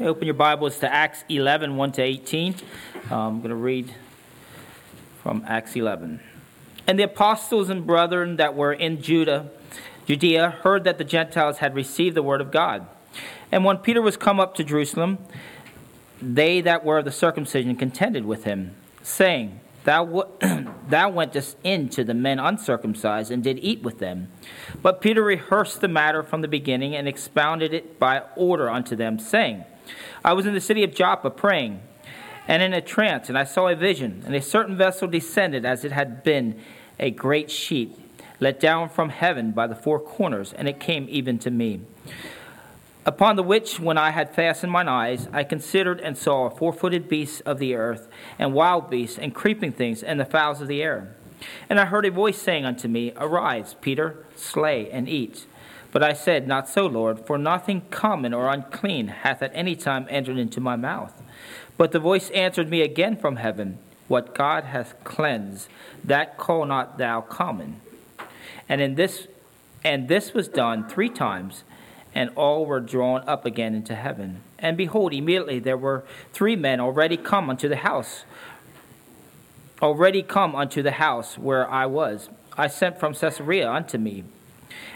Open your Bibles to Acts 11, 1 to 18. Um, I'm going to read from Acts 11. And the apostles and brethren that were in Judah, Judea heard that the Gentiles had received the word of God. And when Peter was come up to Jerusalem, they that were of the circumcision contended with him, saying, Thou, w- thou wentest in to the men uncircumcised and did eat with them. But Peter rehearsed the matter from the beginning and expounded it by order unto them, saying, I was in the city of Joppa praying, and in a trance, and I saw a vision, and a certain vessel descended as it had been a great sheet, let down from heaven by the four corners, and it came even to me. Upon the which, when I had fastened mine eyes, I considered and saw four footed beasts of the earth, and wild beasts, and creeping things, and the fowls of the air. And I heard a voice saying unto me, Arise, Peter, slay and eat. But I said, Not so, Lord, for nothing common or unclean hath at any time entered into my mouth. But the voice answered me again from heaven, What God hath cleansed, that call not thou common. And in this and this was done three times and all were drawn up again into heaven. And behold, immediately there were three men already come unto the house, already come unto the house where I was. I sent from Caesarea unto me.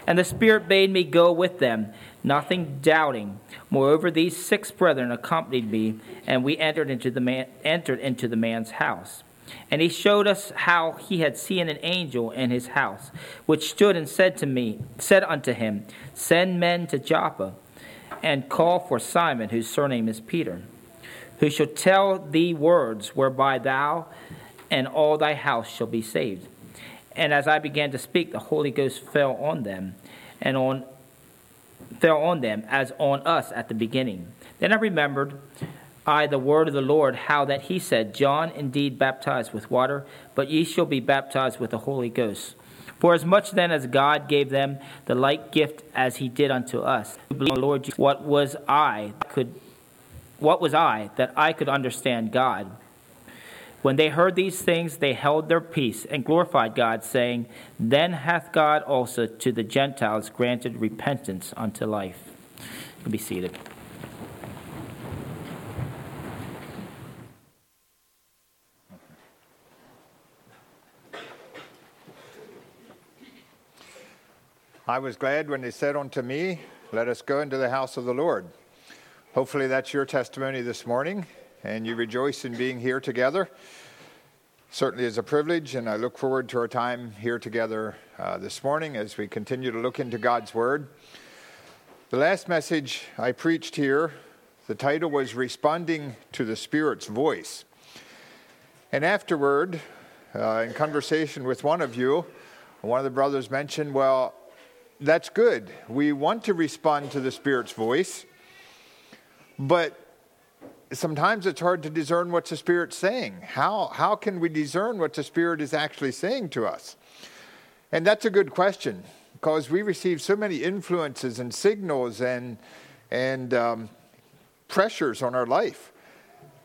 And the Spirit bade me go with them, nothing doubting. Moreover, these six brethren accompanied me, and we entered into the man, entered into the man's house. And he showed us how he had seen an angel in his house, which stood and said to me, said unto him, Send men to Joppa, and call for Simon, whose surname is Peter, who shall tell thee words whereby thou and all thy house shall be saved. And as I began to speak, the Holy Ghost fell on them, and on fell on them as on us at the beginning. Then I remembered I the word of the Lord, how that he said, John indeed baptized with water, but ye shall be baptized with the Holy Ghost. For as much then as God gave them the like gift as he did unto us, Lord, what was I could what was I that I could understand God? When they heard these things, they held their peace and glorified God, saying, Then hath God also to the Gentiles granted repentance unto life. be seated. I was glad when they said unto me, Let us go into the house of the Lord. Hopefully, that's your testimony this morning, and you rejoice in being here together. Certainly is a privilege, and I look forward to our time here together uh, this morning as we continue to look into God's Word. The last message I preached here, the title was Responding to the Spirit's Voice. And afterward, uh, in conversation with one of you, one of the brothers mentioned, Well, that's good. We want to respond to the Spirit's voice, but sometimes it's hard to discern what the Spirit's saying. How, how can we discern what the Spirit is actually saying to us? And that's a good question because we receive so many influences and signals and, and um, pressures on our life.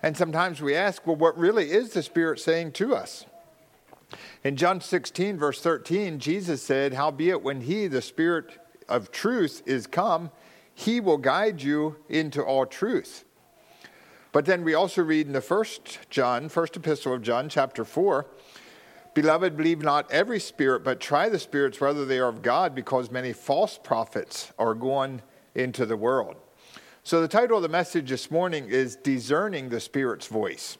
And sometimes we ask, well, what really is the Spirit saying to us? In John 16, verse 13, Jesus said, Howbeit, when he, the Spirit of truth, is come, he will guide you into all truth. But then we also read in the first John, first epistle of John, chapter 4, Beloved, believe not every spirit, but try the spirits whether they are of God, because many false prophets are going into the world. So the title of the message this morning is Discerning the Spirit's Voice.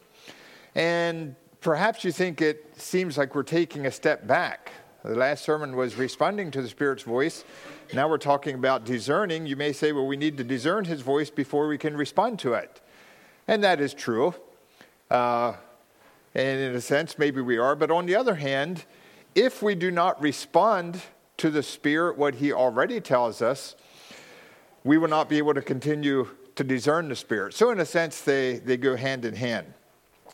And perhaps you think it seems like we're taking a step back. The last sermon was responding to the Spirit's voice. Now we're talking about discerning. You may say, well, we need to discern His voice before we can respond to it. And that is true. Uh, and in a sense, maybe we are. But on the other hand, if we do not respond to the Spirit, what He already tells us, we will not be able to continue to discern the Spirit. So, in a sense, they, they go hand in hand.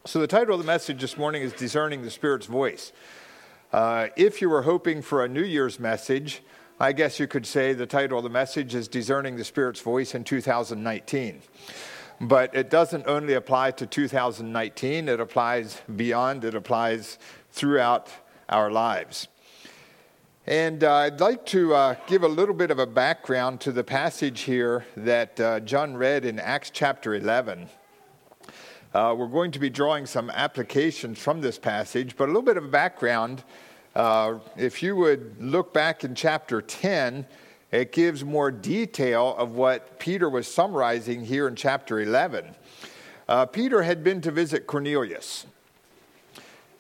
So, the title of the message this morning is Discerning the Spirit's Voice. Uh, if you were hoping for a New Year's message, I guess you could say the title of the message is Discerning the Spirit's Voice in 2019. But it doesn't only apply to 2019, it applies beyond, it applies throughout our lives. And uh, I'd like to uh, give a little bit of a background to the passage here that uh, John read in Acts chapter 11. Uh, we're going to be drawing some applications from this passage, but a little bit of background. Uh, if you would look back in chapter 10, it gives more detail of what Peter was summarizing here in chapter 11. Uh, Peter had been to visit Cornelius.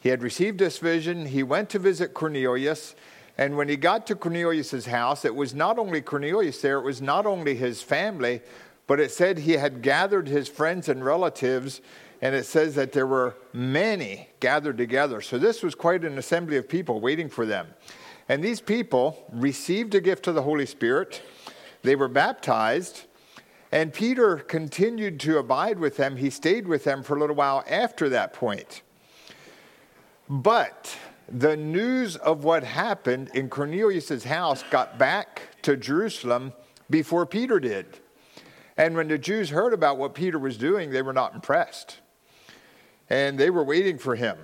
He had received this vision. He went to visit Cornelius. And when he got to Cornelius' house, it was not only Cornelius there, it was not only his family, but it said he had gathered his friends and relatives, and it says that there were many gathered together. So this was quite an assembly of people waiting for them. And these people received a gift of the Holy Spirit, they were baptized, and Peter continued to abide with them. He stayed with them for a little while after that point. But the news of what happened in Cornelius' house got back to Jerusalem before Peter did. And when the Jews heard about what Peter was doing, they were not impressed. And they were waiting for him.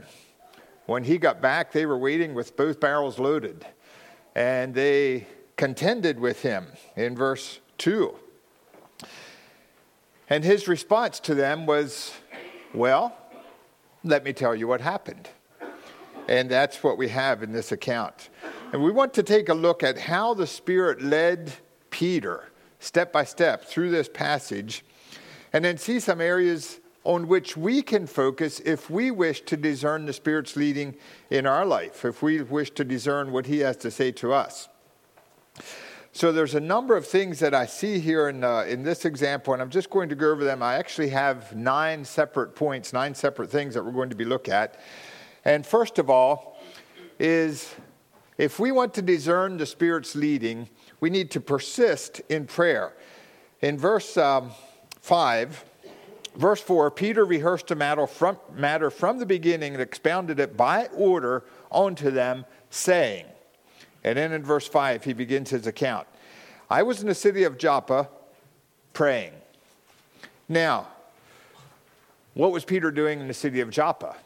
When he got back, they were waiting with both barrels loaded. And they contended with him in verse 2. And his response to them was, Well, let me tell you what happened. And that's what we have in this account. And we want to take a look at how the Spirit led Peter step by step through this passage and then see some areas on which we can focus if we wish to discern the Spirit's leading in our life, if we wish to discern what He has to say to us. So there's a number of things that I see here in, uh, in this example, and I'm just going to go over them. I actually have nine separate points, nine separate things that we're going to be look at. And first of all, is if we want to discern the Spirit's leading, we need to persist in prayer. In verse um, 5, verse 4, Peter rehearsed a matter from, matter from the beginning and expounded it by order unto them, saying, and then in verse 5, he begins his account. I was in the city of Joppa praying. Now, what was Peter doing in the city of Joppa?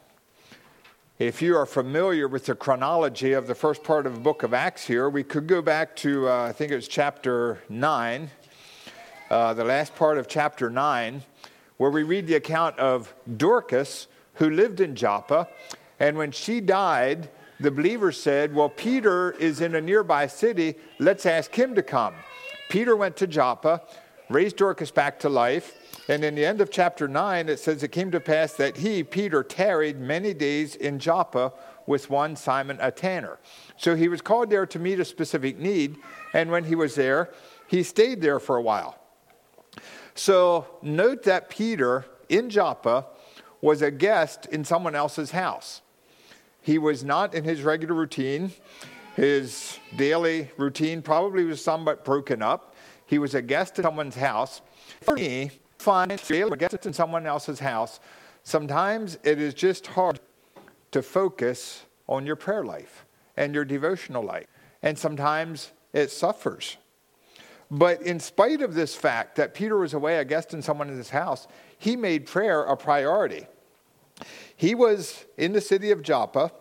If you are familiar with the chronology of the first part of the book of Acts here, we could go back to, uh, I think it was chapter 9, uh, the last part of chapter 9, where we read the account of Dorcas, who lived in Joppa. And when she died, the believers said, Well, Peter is in a nearby city, let's ask him to come. Peter went to Joppa, raised Dorcas back to life. And in the end of chapter 9, it says, It came to pass that he, Peter, tarried many days in Joppa with one Simon a tanner. So he was called there to meet a specific need. And when he was there, he stayed there for a while. So note that Peter in Joppa was a guest in someone else's house. He was not in his regular routine. His daily routine probably was somewhat broken up. He was a guest in someone's house. For me, find a guest in someone else's house, sometimes it is just hard to focus on your prayer life and your devotional life. And sometimes it suffers. But in spite of this fact that Peter was away, a guest in someone in his house, he made prayer a priority. He was in the city of Joppa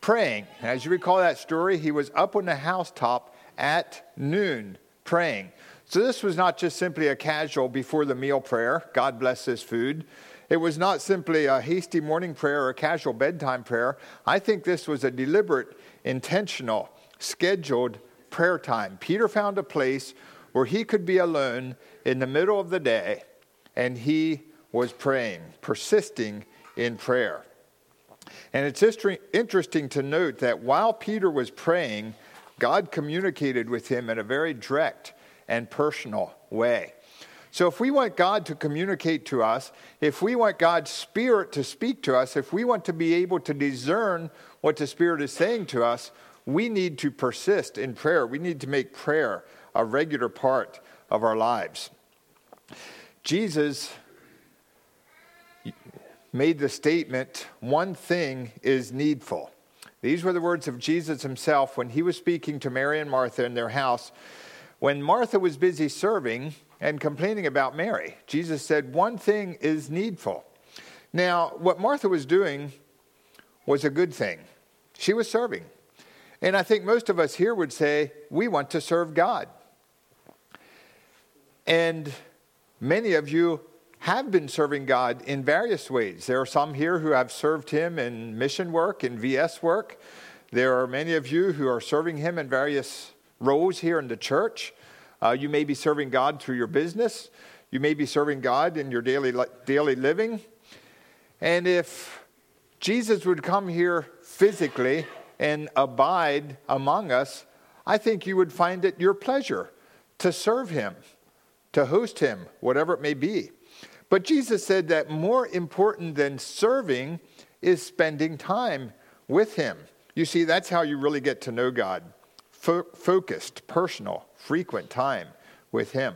praying. As you recall that story, he was up on the housetop at noon praying. So this was not just simply a casual before the meal prayer, God bless this food. It was not simply a hasty morning prayer or a casual bedtime prayer. I think this was a deliberate, intentional, scheduled prayer time. Peter found a place where he could be alone in the middle of the day, and he was praying, persisting in prayer. And it's interesting to note that while Peter was praying, God communicated with him in a very direct and personal way. So, if we want God to communicate to us, if we want God's Spirit to speak to us, if we want to be able to discern what the Spirit is saying to us, we need to persist in prayer. We need to make prayer a regular part of our lives. Jesus made the statement, one thing is needful. These were the words of Jesus himself when he was speaking to Mary and Martha in their house when Martha was busy serving and complaining about Mary, Jesus said, One thing is needful. Now, what Martha was doing was a good thing. She was serving. And I think most of us here would say we want to serve God. And many of you have been serving God in various ways. There are some here who have served Him in mission work, in VS work. There are many of you who are serving Him in various roles here in the church. Uh, you may be serving God through your business. You may be serving God in your daily, daily living. And if Jesus would come here physically and abide among us, I think you would find it your pleasure to serve Him, to host Him, whatever it may be. But Jesus said that more important than serving is spending time with Him. You see, that's how you really get to know God Fo- focused, personal, frequent time with Him.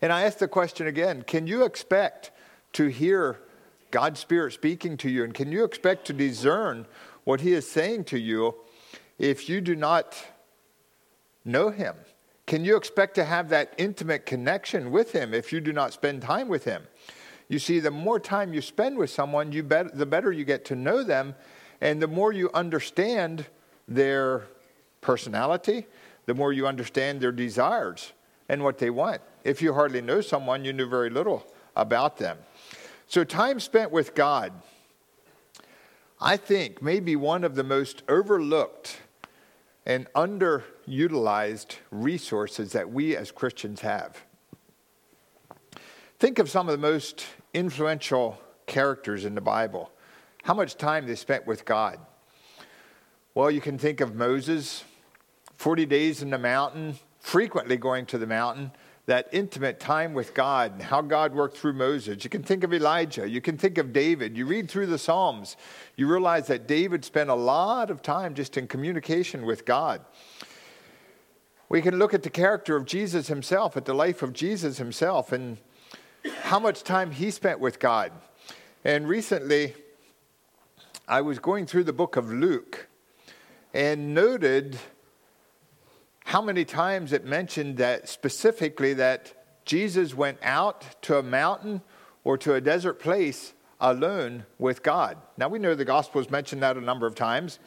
And I ask the question again can you expect to hear God's Spirit speaking to you? And can you expect to discern what He is saying to you if you do not know Him? Can you expect to have that intimate connection with Him if you do not spend time with Him? You see, the more time you spend with someone, you bet, the better you get to know them, and the more you understand their personality, the more you understand their desires and what they want. If you hardly know someone, you knew very little about them. So, time spent with God, I think, may be one of the most overlooked and underutilized resources that we as Christians have. Think of some of the most influential characters in the Bible, how much time they spent with God. Well, you can think of Moses, 40 days in the mountain, frequently going to the mountain, that intimate time with God and how God worked through Moses. You can think of Elijah. You can think of David. You read through the Psalms, you realize that David spent a lot of time just in communication with God. We can look at the character of Jesus himself, at the life of Jesus himself, and how much time he spent with God. And recently, I was going through the book of Luke and noted how many times it mentioned that specifically that Jesus went out to a mountain or to a desert place alone with God. Now we know the Gospels mention that a number of times,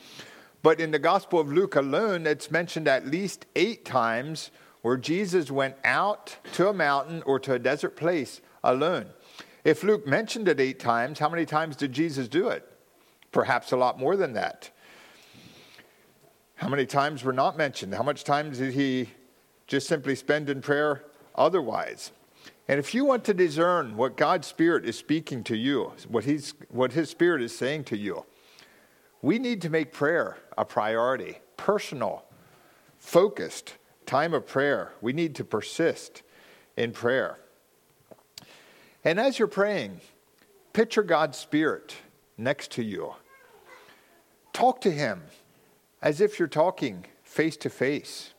but in the Gospel of Luke alone, it's mentioned at least eight times where Jesus went out to a mountain or to a desert place alone. If Luke mentioned it eight times, how many times did Jesus do it? Perhaps a lot more than that. How many times were not mentioned? How much time did he just simply spend in prayer otherwise? And if you want to discern what God's Spirit is speaking to you, what, he's, what His Spirit is saying to you, we need to make prayer a priority, personal, focused time of prayer. We need to persist in prayer. And as you're praying, picture God's Spirit next to you. Talk to Him as if you're talking face to face.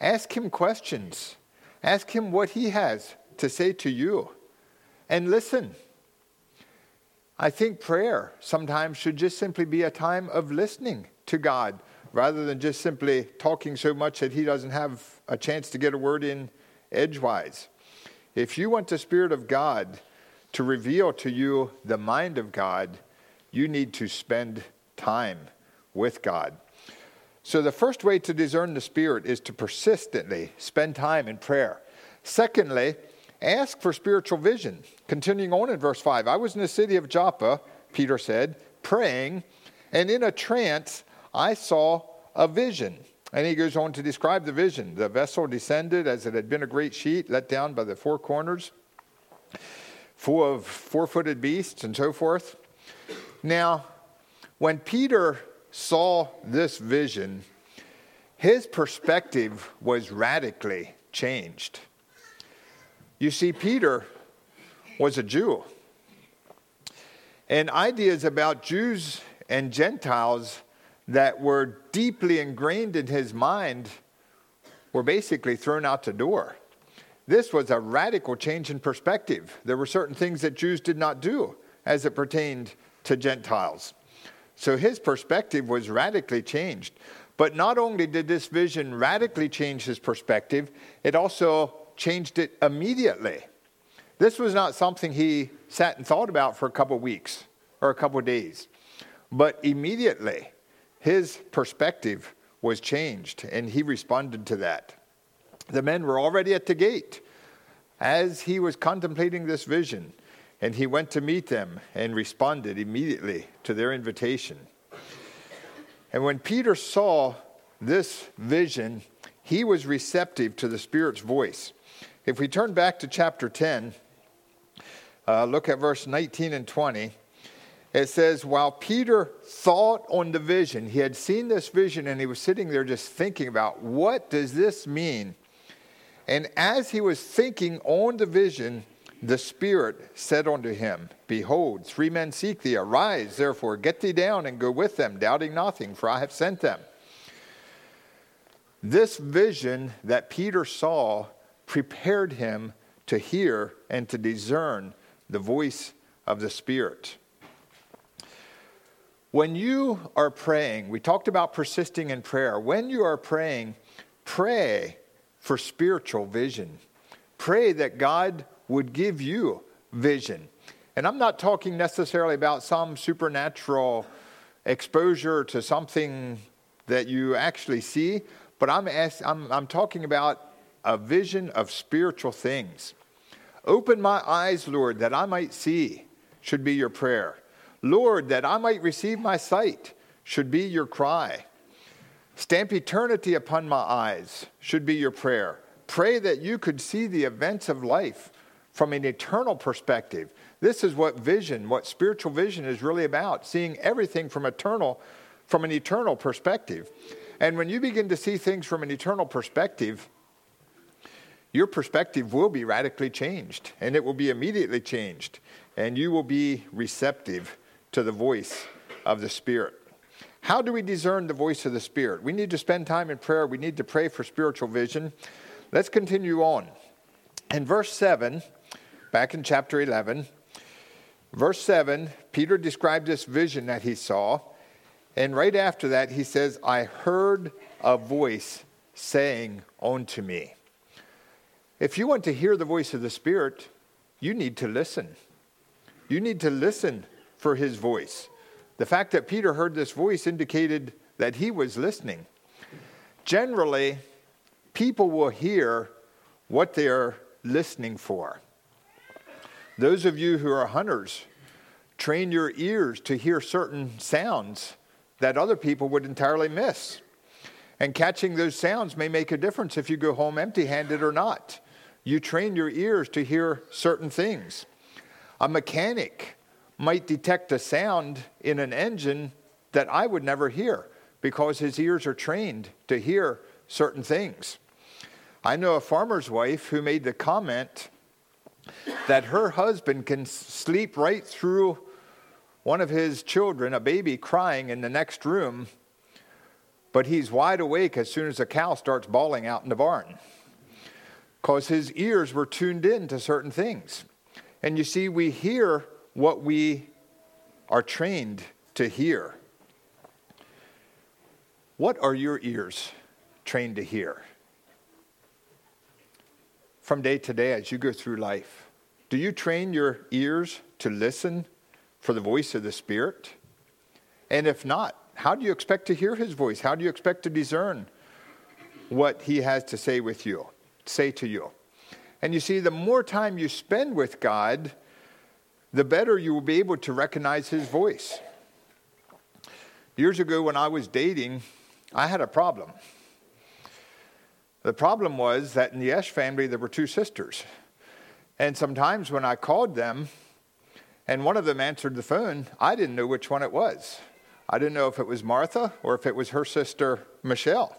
Ask him questions. Ask him what he has to say to you. And listen. I think prayer sometimes should just simply be a time of listening to God rather than just simply talking so much that he doesn't have a chance to get a word in edgewise. If you want the Spirit of God to reveal to you the mind of God, you need to spend time with God. So, the first way to discern the Spirit is to persistently spend time in prayer. Secondly, ask for spiritual vision. Continuing on in verse 5 I was in the city of Joppa, Peter said, praying, and in a trance I saw a vision. And he goes on to describe the vision. The vessel descended as it had been a great sheet let down by the four corners, full of four footed beasts and so forth. Now, when Peter saw this vision, his perspective was radically changed. You see, Peter was a Jew. And ideas about Jews and Gentiles that were deeply ingrained in his mind were basically thrown out the door. This was a radical change in perspective. There were certain things that Jews did not do as it pertained to Gentiles. So his perspective was radically changed. But not only did this vision radically change his perspective, it also changed it immediately. This was not something he sat and thought about for a couple of weeks or a couple of days, but immediately his perspective was changed, and he responded to that. The men were already at the gate as he was contemplating this vision, and he went to meet them and responded immediately to their invitation. And when Peter saw this vision, he was receptive to the Spirit's voice. If we turn back to chapter 10, uh, look at verse 19 and 20. It says, While Peter thought on the vision, he had seen this vision and he was sitting there just thinking about what does this mean? And as he was thinking on the vision, the Spirit said unto him, Behold, three men seek thee. Arise, therefore, get thee down and go with them, doubting nothing, for I have sent them. This vision that Peter saw prepared him to hear and to discern the voice of the Spirit. When you are praying, we talked about persisting in prayer. When you are praying, pray for spiritual vision. Pray that God would give you vision. And I'm not talking necessarily about some supernatural exposure to something that you actually see, but I'm, ask, I'm, I'm talking about a vision of spiritual things. Open my eyes, Lord, that I might see, should be your prayer. Lord, that I might receive my sight, should be your cry. Stamp eternity upon my eyes, should be your prayer. Pray that you could see the events of life from an eternal perspective. This is what vision, what spiritual vision is really about, seeing everything from eternal from an eternal perspective. And when you begin to see things from an eternal perspective, your perspective will be radically changed and it will be immediately changed and you will be receptive to the voice of the Spirit. How do we discern the voice of the Spirit? We need to spend time in prayer. We need to pray for spiritual vision. Let's continue on. In verse 7, back in chapter 11. Verse 7, Peter described this vision that he saw. And right after that, he says, I heard a voice saying unto me. If you want to hear the voice of the Spirit, you need to listen. You need to listen for his voice. The fact that Peter heard this voice indicated that he was listening. Generally, people will hear what they are listening for. Those of you who are hunters, train your ears to hear certain sounds that other people would entirely miss. And catching those sounds may make a difference if you go home empty handed or not. You train your ears to hear certain things. A mechanic might detect a sound in an engine that I would never hear because his ears are trained to hear certain things. I know a farmer's wife who made the comment that her husband can sleep right through one of his children, a baby crying in the next room, but he's wide awake as soon as a cow starts bawling out in the barn because his ears were tuned in to certain things. And you see, we hear what we are trained to hear. What are your ears trained to hear? From day to day as you go through life? Do you train your ears to listen for the voice of the Spirit? And if not, how do you expect to hear his voice? How do you expect to discern what he has to say with you, say to you? And you see, the more time you spend with God, the better you will be able to recognize his voice. Years ago, when I was dating, I had a problem. The problem was that in the Esch family, there were two sisters. And sometimes when I called them and one of them answered the phone, I didn't know which one it was. I didn't know if it was Martha or if it was her sister, Michelle.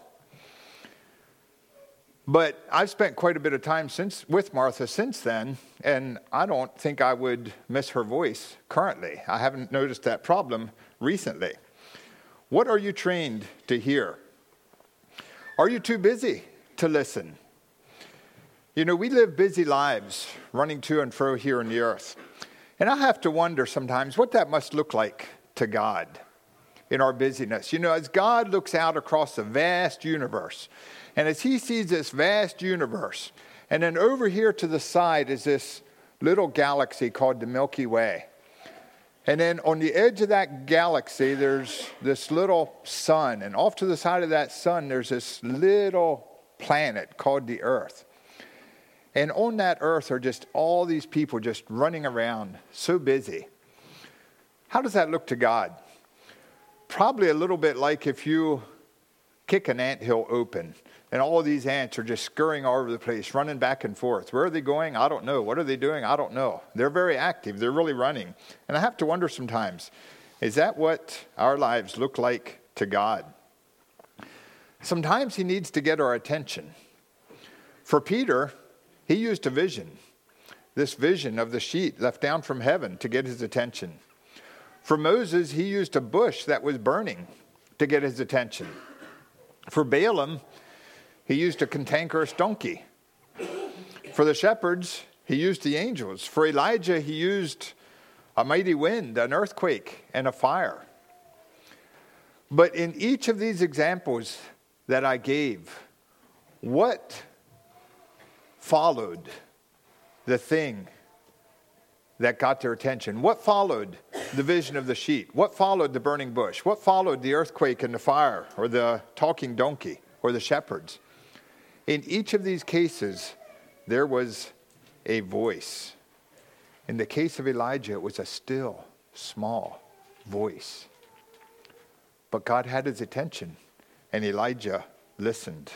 But I've spent quite a bit of time since, with Martha since then, and I don't think I would miss her voice currently. I haven't noticed that problem recently. What are you trained to hear? Are you too busy to listen. You know, we live busy lives running to and fro here on the earth. And I have to wonder sometimes what that must look like to God in our busyness. You know, as God looks out across the vast universe, and as He sees this vast universe, and then over here to the side is this little galaxy called the Milky Way. And then on the edge of that galaxy, there's this little sun. And off to the side of that sun, there's this little planet called the Earth. And on that Earth are just all these people just running around, so busy. How does that look to God? Probably a little bit like if you kick an ant hill open and all these ants are just scurrying all over the place, running back and forth. Where are they going? I don't know. What are they doing? I don't know. They're very active, they're really running. And I have to wonder sometimes is that what our lives look like to God? Sometimes He needs to get our attention. For Peter, he used a vision, this vision of the sheet left down from heaven to get his attention. For Moses, he used a bush that was burning to get his attention. For Balaam, he used a cantankerous donkey. For the shepherds, he used the angels. For Elijah, he used a mighty wind, an earthquake, and a fire. But in each of these examples that I gave, what followed the thing that got their attention? What followed the vision of the sheet? What followed the burning bush? What followed the earthquake and the fire, or the talking donkey, or the shepherds? In each of these cases, there was a voice. In the case of Elijah, it was a still, small voice. But God had his attention, and Elijah listened.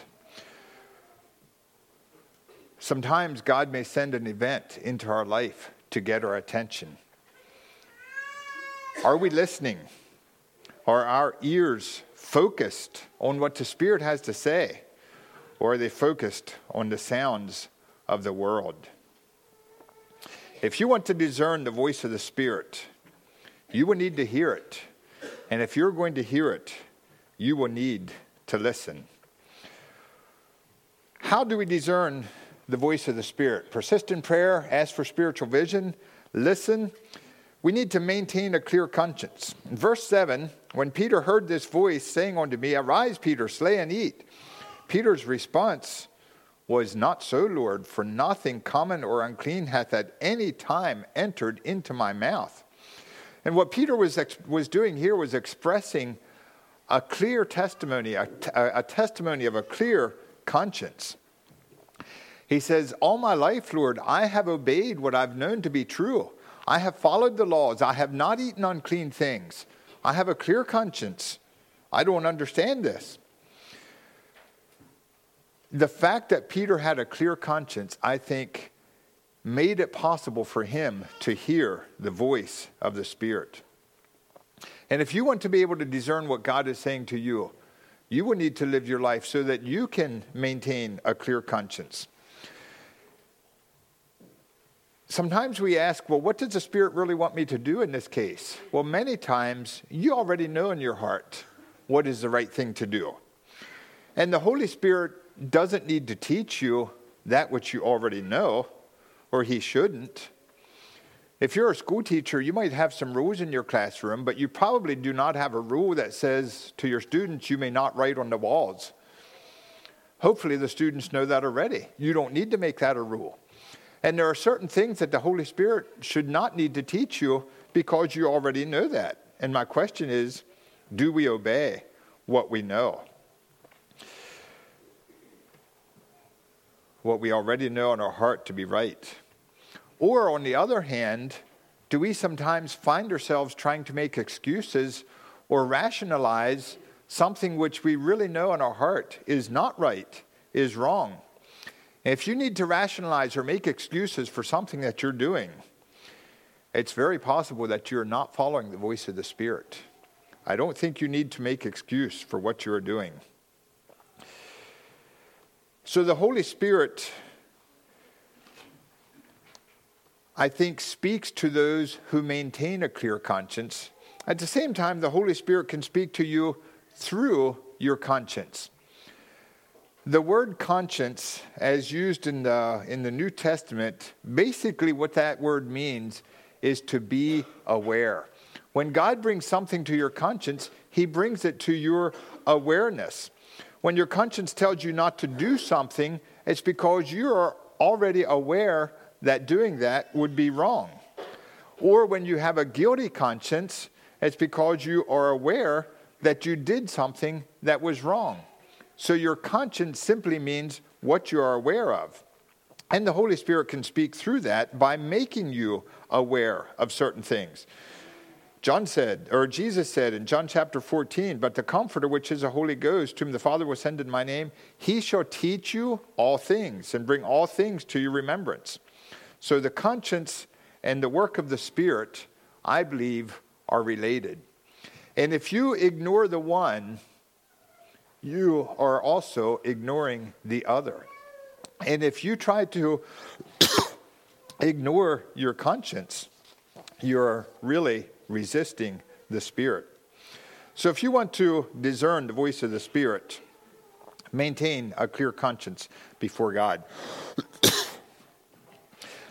Sometimes God may send an event into our life to get our attention. Are we listening? Are our ears focused on what the Spirit has to say? Or are they focused on the sounds of the world? If you want to discern the voice of the Spirit, you will need to hear it. And if you're going to hear it, you will need to listen. How do we discern the voice of the Spirit? Persist in prayer, ask for spiritual vision, listen. We need to maintain a clear conscience. In verse 7, when Peter heard this voice saying unto me, Arise, Peter, slay and eat. Peter's response was, Not so, Lord, for nothing common or unclean hath at any time entered into my mouth. And what Peter was, ex- was doing here was expressing a clear testimony, a, t- a testimony of a clear conscience. He says, All my life, Lord, I have obeyed what I've known to be true. I have followed the laws. I have not eaten unclean things. I have a clear conscience. I don't understand this the fact that Peter had a clear conscience, I think, made it possible for him to hear the voice of the Spirit. And if you want to be able to discern what God is saying to you, you will need to live your life so that you can maintain a clear conscience. Sometimes we ask, well, what does the Spirit really want me to do in this case? Well, many times you already know in your heart what is the right thing to do. And the Holy Spirit doesn't need to teach you that which you already know, or he shouldn't. If you're a school teacher, you might have some rules in your classroom, but you probably do not have a rule that says to your students, you may not write on the walls. Hopefully, the students know that already. You don't need to make that a rule. And there are certain things that the Holy Spirit should not need to teach you because you already know that. And my question is do we obey what we know? what we already know in our heart to be right? Or, on the other hand, do we sometimes find ourselves trying to make excuses or rationalize something which we really know in our heart is not right, is wrong? If you need to rationalize or make excuses for something that you're doing, it's very possible that you're not following the voice of the Spirit. I don't think you need to make excuse for what you're doing. So the Holy Spirit, I think, speaks to those who maintain a clear conscience. At the same time, the Holy Spirit can speak to you through your conscience. The word conscience, as used in the, in the New Testament, basically what that word means is to be aware. When God brings something to your conscience, He brings it to your awareness. When your conscience tells you not to do something, it's because you're already aware that doing that would be wrong. Or when you have a guilty conscience, it's because you are aware that you did something that was wrong. So your conscience simply means what you are aware of. And the Holy Spirit can speak through that by making you aware of certain things. John said, or Jesus said in John chapter 14, but the Comforter, which is the Holy Ghost, whom the Father will send in my name, he shall teach you all things and bring all things to your remembrance. So the conscience and the work of the Spirit, I believe, are related. And if you ignore the one, you are also ignoring the other. And if you try to ignore your conscience, you're really resisting the Spirit. So if you want to discern the voice of the Spirit, maintain a clear conscience before God.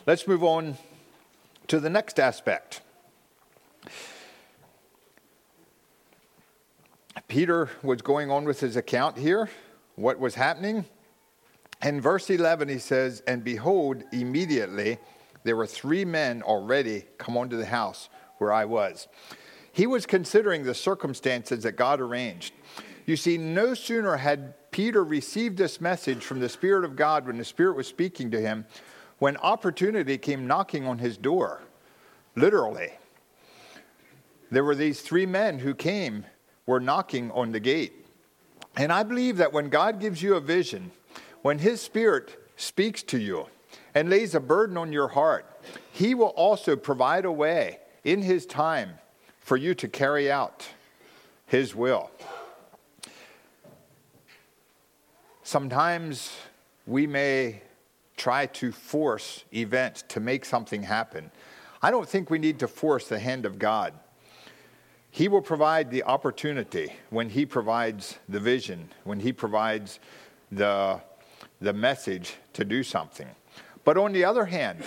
Let's move on to the next aspect. Peter was going on with his account here, what was happening. In verse 11, he says, And behold, immediately there were three men already come onto the house where I was. He was considering the circumstances that God arranged. You see, no sooner had Peter received this message from the Spirit of God when the Spirit was speaking to him, when opportunity came knocking on his door, literally. There were these three men who came, were knocking on the gate. And I believe that when God gives you a vision, when His Spirit speaks to you and lays a burden on your heart, He will also provide a way in His time for you to carry out His will. Sometimes we may try to force events to make something happen. I don't think we need to force the hand of God. He will provide the opportunity when He provides the vision, when He provides the, the message to do something. But on the other hand,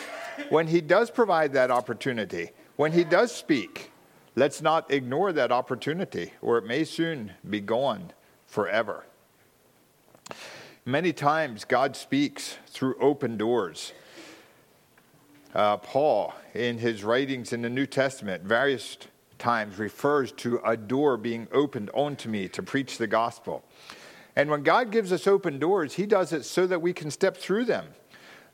when He does provide that opportunity, when He does speak, let's not ignore that opportunity, or it may soon be gone forever. Many times, God speaks through open doors. Uh, Paul, in his writings in the New Testament, various times refers to a door being opened onto me to preach the gospel. And when God gives us open doors, He does it so that we can step through them.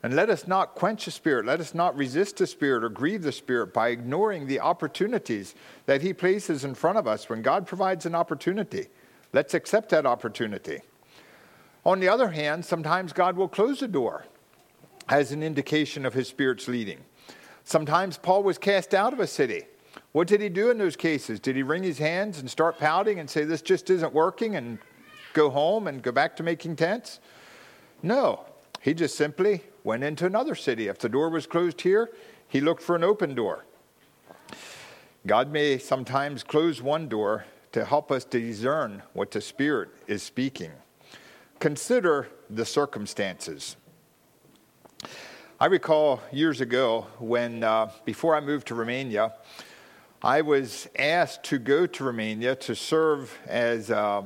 And let us not quench the Spirit. Let us not resist the Spirit or grieve the Spirit by ignoring the opportunities that He places in front of us. When God provides an opportunity, let's accept that opportunity. On the other hand, sometimes God will close a door as an indication of his Spirit's leading. Sometimes Paul was cast out of a city. What did he do in those cases? Did he wring his hands and start pouting and say, This just isn't working, and go home and go back to making tents? No. He just simply went into another city. If the door was closed here, he looked for an open door. God may sometimes close one door to help us discern what the Spirit is speaking. Consider the circumstances. I recall years ago when, uh, before I moved to Romania, I was asked to go to Romania to serve as uh,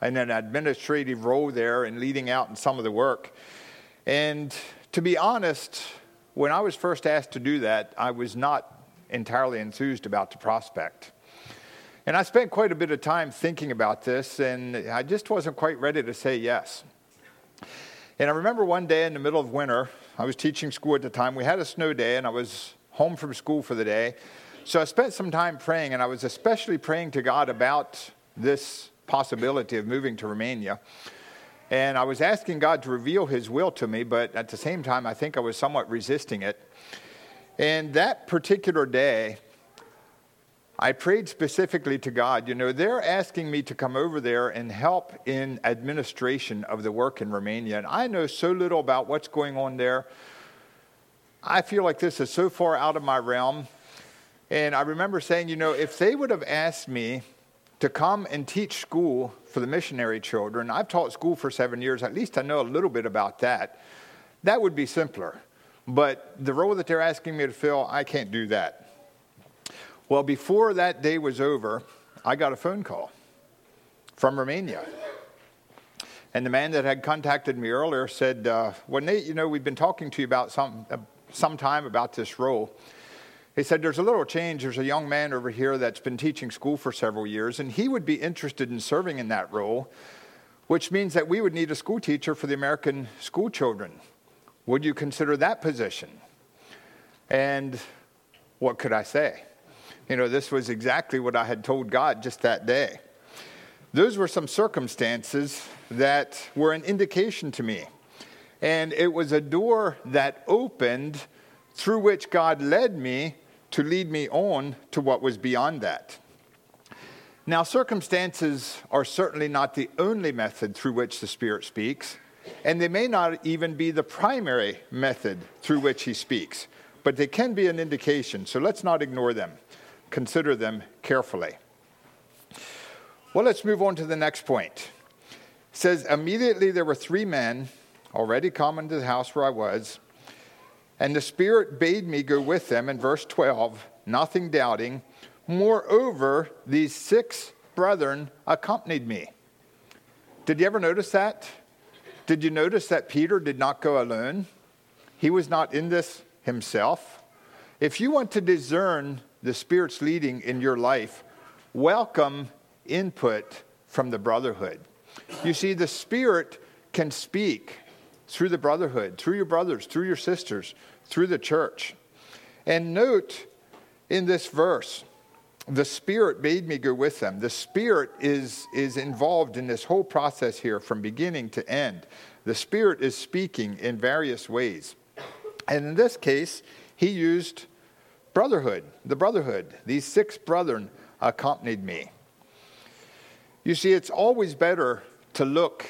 in an administrative role there and leading out in some of the work. And to be honest, when I was first asked to do that, I was not entirely enthused about the prospect. And I spent quite a bit of time thinking about this, and I just wasn't quite ready to say yes. And I remember one day in the middle of winter, I was teaching school at the time. We had a snow day, and I was home from school for the day. So I spent some time praying, and I was especially praying to God about this possibility of moving to Romania. And I was asking God to reveal His will to me, but at the same time, I think I was somewhat resisting it. And that particular day, I prayed specifically to God. You know, they're asking me to come over there and help in administration of the work in Romania. And I know so little about what's going on there. I feel like this is so far out of my realm. And I remember saying, you know, if they would have asked me to come and teach school for the missionary children, I've taught school for seven years, at least I know a little bit about that, that would be simpler. But the role that they're asking me to fill, I can't do that. Well, before that day was over, I got a phone call from Romania. And the man that had contacted me earlier said, uh, Well, Nate, you know, we've been talking to you about some, uh, some time about this role. He said, There's a little change. There's a young man over here that's been teaching school for several years, and he would be interested in serving in that role, which means that we would need a school teacher for the American school children. Would you consider that position? And what could I say? You know, this was exactly what I had told God just that day. Those were some circumstances that were an indication to me. And it was a door that opened through which God led me to lead me on to what was beyond that. Now, circumstances are certainly not the only method through which the Spirit speaks, and they may not even be the primary method through which He speaks, but they can be an indication, so let's not ignore them. Consider them carefully. Well, let's move on to the next point. It says, Immediately there were three men already come into the house where I was, and the Spirit bade me go with them in verse 12, nothing doubting. Moreover, these six brethren accompanied me. Did you ever notice that? Did you notice that Peter did not go alone? He was not in this himself. If you want to discern the Spirit's leading in your life, welcome input from the brotherhood. You see, the Spirit can speak through the brotherhood, through your brothers, through your sisters, through the church. And note in this verse, the Spirit made me go with them. The Spirit is, is involved in this whole process here from beginning to end. The Spirit is speaking in various ways. And in this case, he used brotherhood, the brotherhood. These six brethren accompanied me. You see, it's always better to look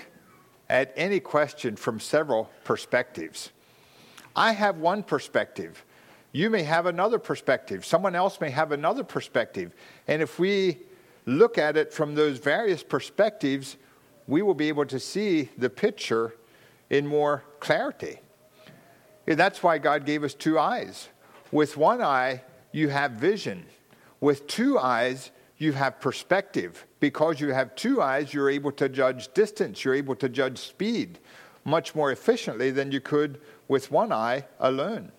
at any question from several perspectives. I have one perspective. You may have another perspective. Someone else may have another perspective. And if we look at it from those various perspectives, we will be able to see the picture in more clarity. And that's why God gave us two eyes. With one eye, you have vision. With two eyes, you have perspective. Because you have two eyes, you're able to judge distance, you're able to judge speed much more efficiently than you could with one eye alone.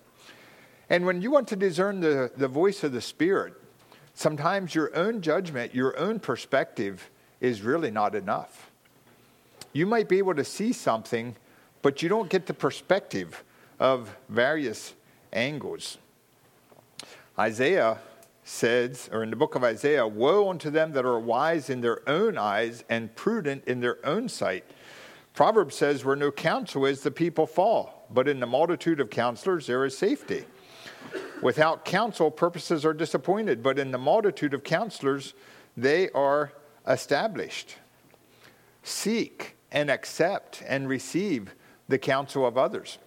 And when you want to discern the, the voice of the Spirit, sometimes your own judgment, your own perspective is really not enough. You might be able to see something, but you don't get the perspective of various angles. Isaiah says, or in the book of Isaiah, Woe unto them that are wise in their own eyes and prudent in their own sight. Proverbs says, Where no counsel is, the people fall, but in the multitude of counselors there is safety. Without counsel, purposes are disappointed, but in the multitude of counselors they are established. Seek and accept and receive the counsel of others.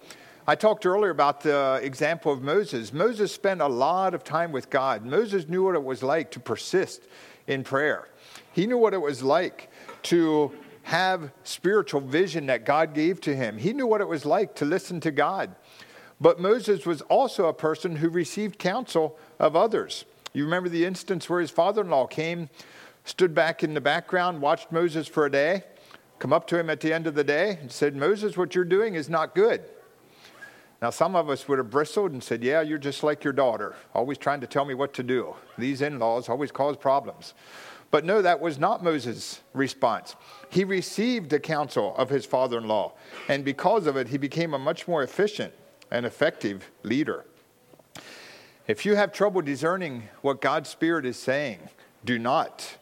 I talked earlier about the example of Moses. Moses spent a lot of time with God. Moses knew what it was like to persist in prayer. He knew what it was like to have spiritual vision that God gave to him. He knew what it was like to listen to God. But Moses was also a person who received counsel of others. You remember the instance where his father in law came, stood back in the background, watched Moses for a day, come up to him at the end of the day, and said, Moses, what you're doing is not good. Now, some of us would have bristled and said, Yeah, you're just like your daughter, always trying to tell me what to do. These in laws always cause problems. But no, that was not Moses' response. He received the counsel of his father in law, and because of it, he became a much more efficient and effective leader. If you have trouble discerning what God's Spirit is saying, do not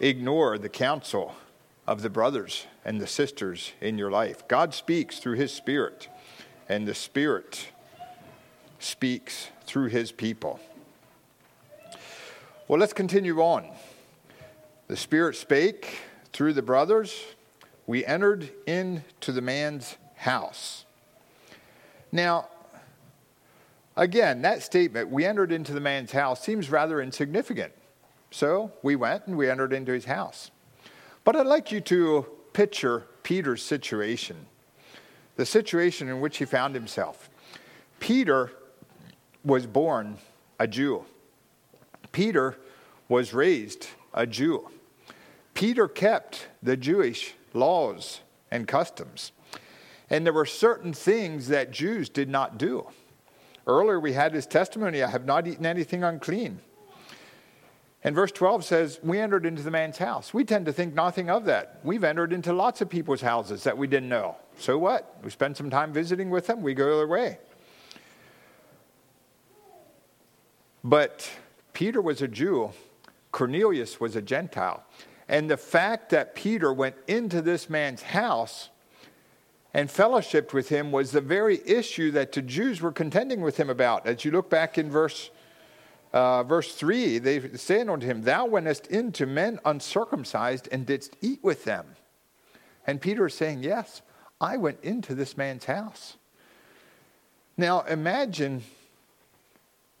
ignore the counsel of the brothers and the sisters in your life. God speaks through his Spirit and the Spirit speaks through his people. Well, let's continue on. The Spirit spake through the brothers. We entered into the man's house. Now, again, that statement, we entered into the man's house, seems rather insignificant. So we went and we entered into his house. But I'd like you to picture Peter's situation the situation in which he found himself. Peter was born a Jew. Peter was raised a Jew. Peter kept the Jewish laws and customs. And there were certain things that Jews did not do. Earlier we had his testimony I have not eaten anything unclean. And verse 12 says, We entered into the man's house. We tend to think nothing of that. We've entered into lots of people's houses that we didn't know. So what? We spend some time visiting with them, we go their way. But Peter was a Jew, Cornelius was a Gentile. And the fact that Peter went into this man's house and fellowshiped with him was the very issue that the Jews were contending with him about. As you look back in verse uh, verse 3, they said unto him, Thou wentest into men uncircumcised and didst eat with them. And Peter is saying, Yes, I went into this man's house. Now imagine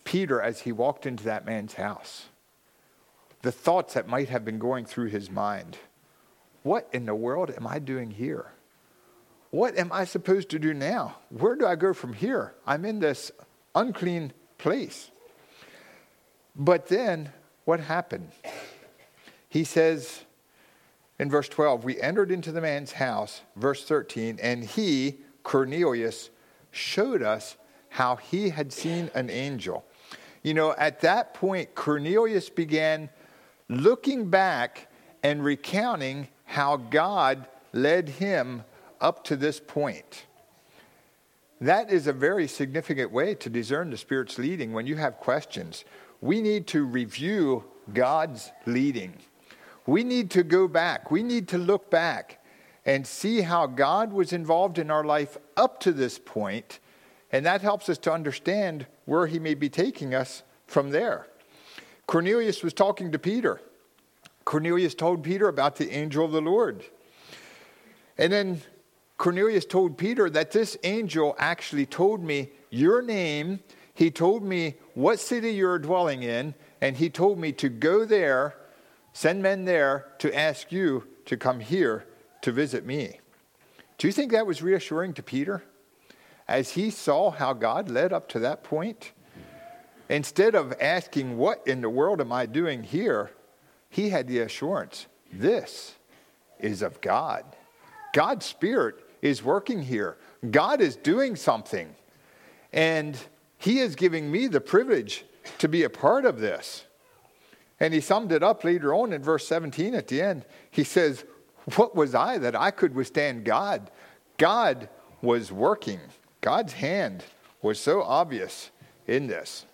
Peter as he walked into that man's house. The thoughts that might have been going through his mind. What in the world am I doing here? What am I supposed to do now? Where do I go from here? I'm in this unclean place. But then what happened? He says in verse 12, We entered into the man's house, verse 13, and he, Cornelius, showed us how he had seen an angel. You know, at that point, Cornelius began looking back and recounting how God led him up to this point. That is a very significant way to discern the Spirit's leading when you have questions we need to review God's leading. We need to go back. We need to look back and see how God was involved in our life up to this point, and that helps us to understand where He may be taking us from there. Cornelius was talking to Peter. Cornelius told Peter about the angel of the Lord. And then Cornelius told Peter that this angel actually told me your name he told me what city you're dwelling in, and he told me to go there, send men there to ask you to come here to visit me. Do you think that was reassuring to Peter? As he saw how God led up to that point, instead of asking, What in the world am I doing here? he had the assurance this is of God. God's Spirit is working here, God is doing something. And he is giving me the privilege to be a part of this. And he summed it up later on in verse 17 at the end. He says, What was I that I could withstand God? God was working, God's hand was so obvious in this.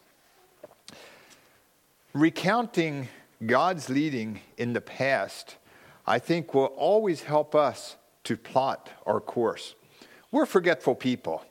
Recounting God's leading in the past, I think, will always help us to plot our course. We're forgetful people.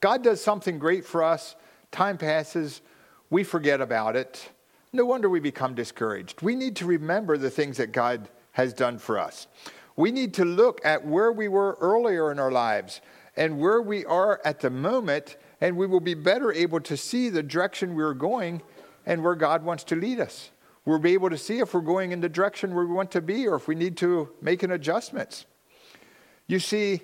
God does something great for us, Time passes, we forget about it. No wonder we become discouraged. We need to remember the things that God has done for us. We need to look at where we were earlier in our lives and where we are at the moment, and we will be better able to see the direction we're going and where God wants to lead us. We'll be able to see if we're going in the direction where we want to be or if we need to make an adjustments. You see,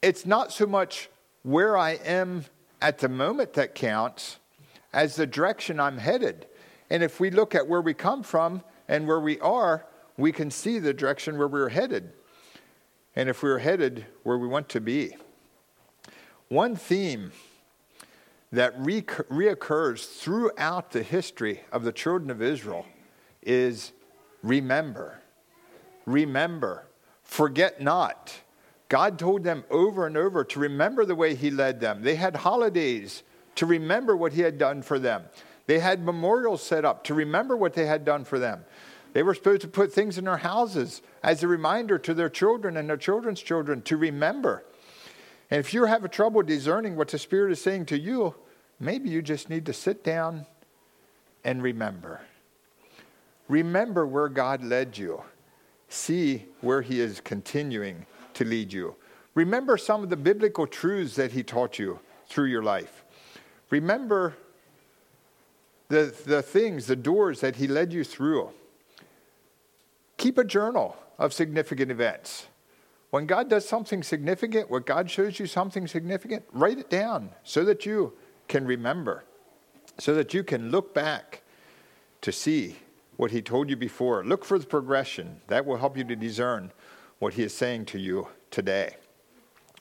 it's not so much where I am at the moment that counts as the direction I'm headed. And if we look at where we come from and where we are, we can see the direction where we're headed. And if we're headed where we want to be. One theme that re- reoccurs throughout the history of the children of Israel is remember. Remember. Forget not. God told them over and over to remember the way He led them. They had holidays to remember what He had done for them. They had memorials set up to remember what they had done for them. They were supposed to put things in their houses as a reminder to their children and their children's children to remember. And if you're having trouble discerning what the Spirit is saying to you, maybe you just need to sit down and remember. Remember where God led you. See where He is continuing to lead you. Remember some of the biblical truths that he taught you through your life. Remember the, the things, the doors that he led you through. Keep a journal of significant events. When God does something significant, when God shows you something significant, write it down so that you can remember, so that you can look back to see what He told you before. Look for the progression. That will help you to discern what he is saying to you today.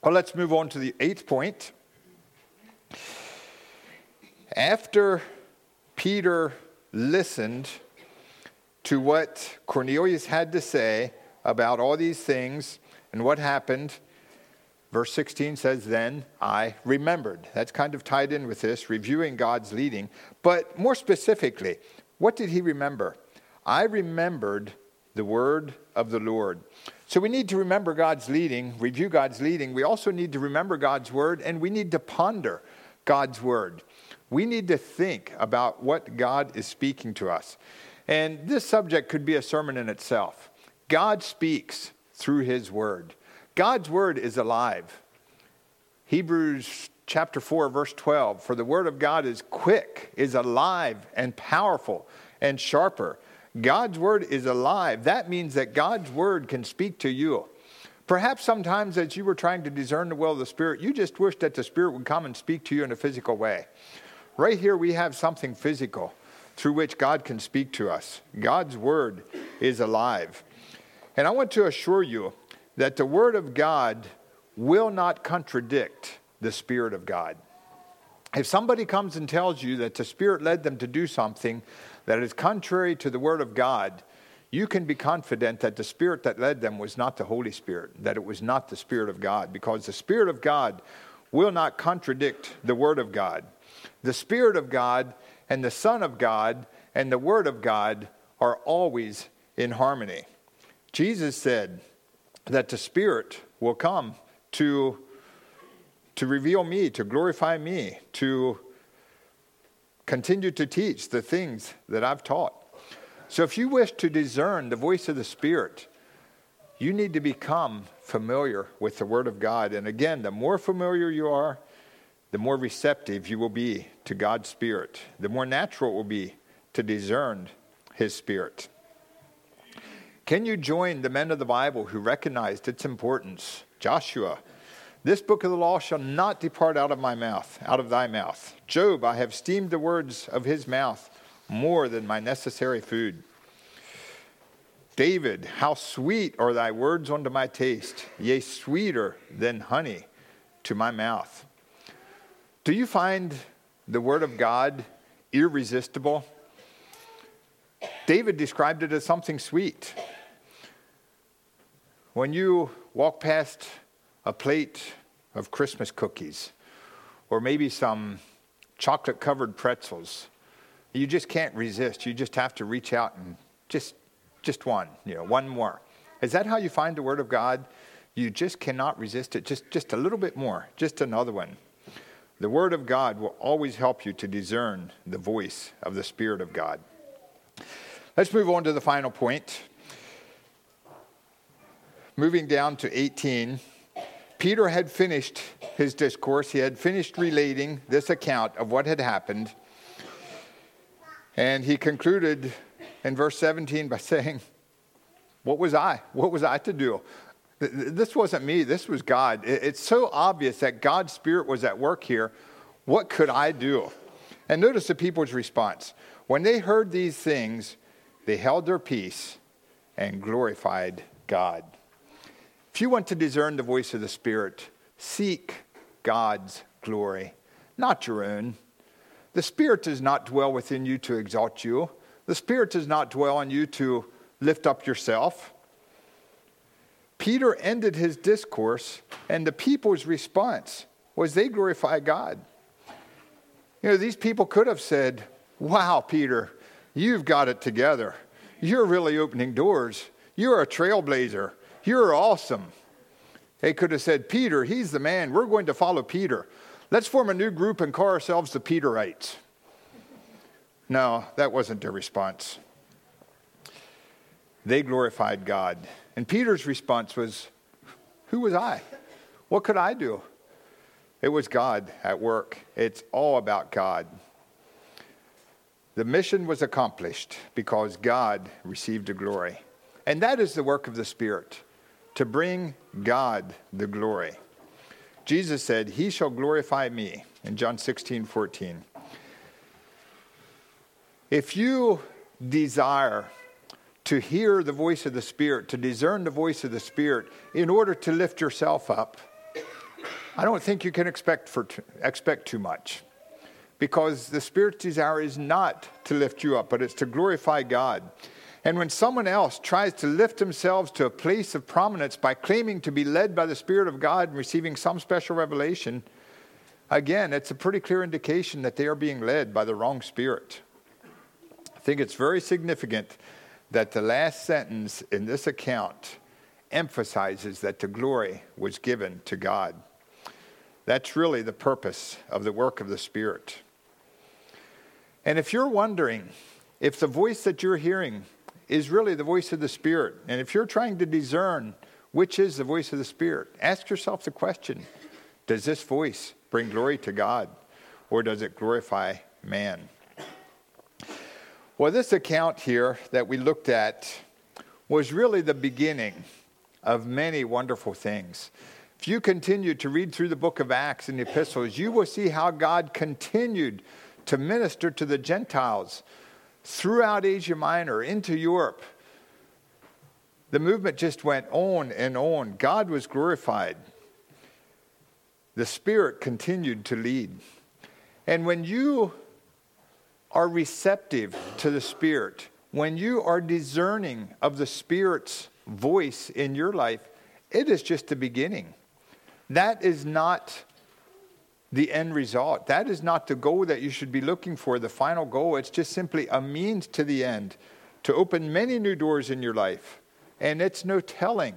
Well, let's move on to the eighth point. After Peter listened to what Cornelius had to say about all these things and what happened, verse 16 says, Then I remembered. That's kind of tied in with this, reviewing God's leading. But more specifically, what did he remember? I remembered the word of the Lord. So we need to remember God's leading, review God's leading. We also need to remember God's word, and we need to ponder God's word. We need to think about what God is speaking to us. And this subject could be a sermon in itself. God speaks through his word. God's word is alive. Hebrews chapter 4 verse 12 for the word of God is quick, is alive and powerful and sharper. God's word is alive. That means that God's word can speak to you. Perhaps sometimes as you were trying to discern the will of the Spirit, you just wished that the Spirit would come and speak to you in a physical way. Right here, we have something physical through which God can speak to us. God's word is alive. And I want to assure you that the word of God will not contradict the Spirit of God. If somebody comes and tells you that the Spirit led them to do something that is contrary to the word of God, you can be confident that the Spirit that led them was not the Holy Spirit, that it was not the Spirit of God, because the Spirit of God will not contradict the Word of God. The Spirit of God and the Son of God and the Word of God are always in harmony. Jesus said that the Spirit will come to, to reveal me, to glorify me, to continue to teach the things that I've taught. So if you wish to discern the voice of the Spirit, you need to become familiar with the Word of God. And again, the more familiar you are, the more receptive you will be to God's Spirit, the more natural it will be to discern His Spirit. Can you join the men of the Bible who recognized its importance? Joshua, this book of the law shall not depart out of my mouth, out of thy mouth. Job, I have esteemed the words of his mouth more than my necessary food. David, how sweet are thy words unto my taste, yea, sweeter than honey to my mouth. Do you find the Word of God irresistible? David described it as something sweet. When you walk past a plate of Christmas cookies, or maybe some chocolate covered pretzels, you just can't resist. You just have to reach out and just, just one, you know, one more. Is that how you find the Word of God? You just cannot resist it. Just, just a little bit more, just another one. The Word of God will always help you to discern the voice of the Spirit of God. Let's move on to the final point. Moving down to 18, Peter had finished his discourse. He had finished relating this account of what had happened. And he concluded in verse 17 by saying, What was I? What was I to do? This wasn't me, this was God. It's so obvious that God's Spirit was at work here. What could I do? And notice the people's response. When they heard these things, they held their peace and glorified God. If you want to discern the voice of the Spirit, seek God's glory, not your own. The Spirit does not dwell within you to exalt you, the Spirit does not dwell in you to lift up yourself. Peter ended his discourse, and the people's response was they glorify God. You know, these people could have said, Wow, Peter, you've got it together. You're really opening doors. You're a trailblazer. You're awesome. They could have said, Peter, he's the man. We're going to follow Peter. Let's form a new group and call ourselves the Peterites. No, that wasn't their response. They glorified God. And Peter's response was, Who was I? What could I do? It was God at work. It's all about God. The mission was accomplished because God received the glory. And that is the work of the Spirit, to bring God the glory. Jesus said, He shall glorify me in John 16, 14. If you desire to hear the voice of the Spirit, to discern the voice of the Spirit in order to lift yourself up, I don't think you can expect, for, expect too much. because the Spirit's desire is not to lift you up, but it's to glorify God. And when someone else tries to lift themselves to a place of prominence by claiming to be led by the Spirit of God and receiving some special revelation, again, it's a pretty clear indication that they are being led by the wrong Spirit. I think it's very significant that the last sentence in this account emphasizes that the glory was given to God. That's really the purpose of the work of the Spirit. And if you're wondering if the voice that you're hearing is really the voice of the Spirit, and if you're trying to discern which is the voice of the Spirit, ask yourself the question Does this voice bring glory to God, or does it glorify man? Well, this account here that we looked at was really the beginning of many wonderful things. If you continue to read through the book of Acts and the epistles, you will see how God continued to minister to the Gentiles throughout Asia Minor into Europe. The movement just went on and on. God was glorified. The Spirit continued to lead. And when you are receptive to the Spirit, when you are discerning of the Spirit's voice in your life, it is just the beginning. That is not the end result. That is not the goal that you should be looking for, the final goal. It's just simply a means to the end to open many new doors in your life. And it's no telling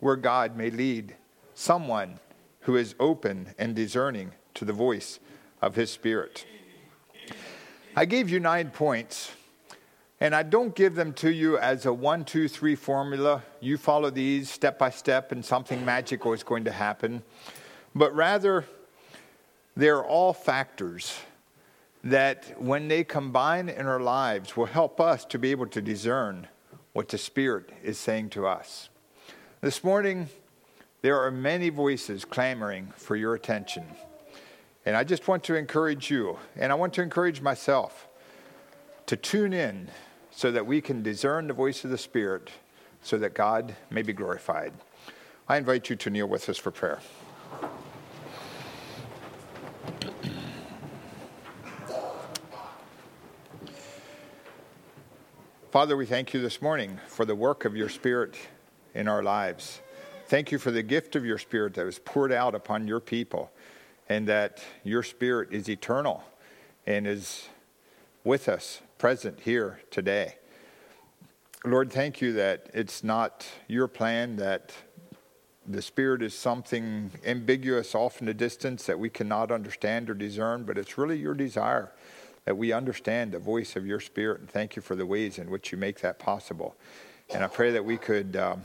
where God may lead someone who is open and discerning to the voice of His Spirit. I gave you nine points, and I don't give them to you as a one, two, three formula. You follow these step by step, and something magical is going to happen. But rather, they're all factors that, when they combine in our lives, will help us to be able to discern what the Spirit is saying to us. This morning, there are many voices clamoring for your attention. And I just want to encourage you, and I want to encourage myself to tune in so that we can discern the voice of the Spirit so that God may be glorified. I invite you to kneel with us for prayer. Father, we thank you this morning for the work of your Spirit in our lives. Thank you for the gift of your Spirit that was poured out upon your people and that your Spirit is eternal and is with us, present here today. Lord, thank you that it's not your plan that the Spirit is something ambiguous off in the distance that we cannot understand or discern, but it's really your desire that we understand the voice of your Spirit. And thank you for the ways in which you make that possible. And I pray that we could um,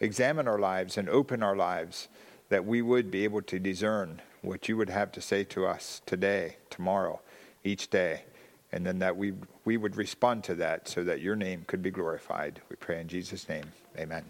examine our lives and open our lives, that we would be able to discern what you would have to say to us today, tomorrow, each day, and then that we, we would respond to that so that your name could be glorified. We pray in Jesus' name. Amen.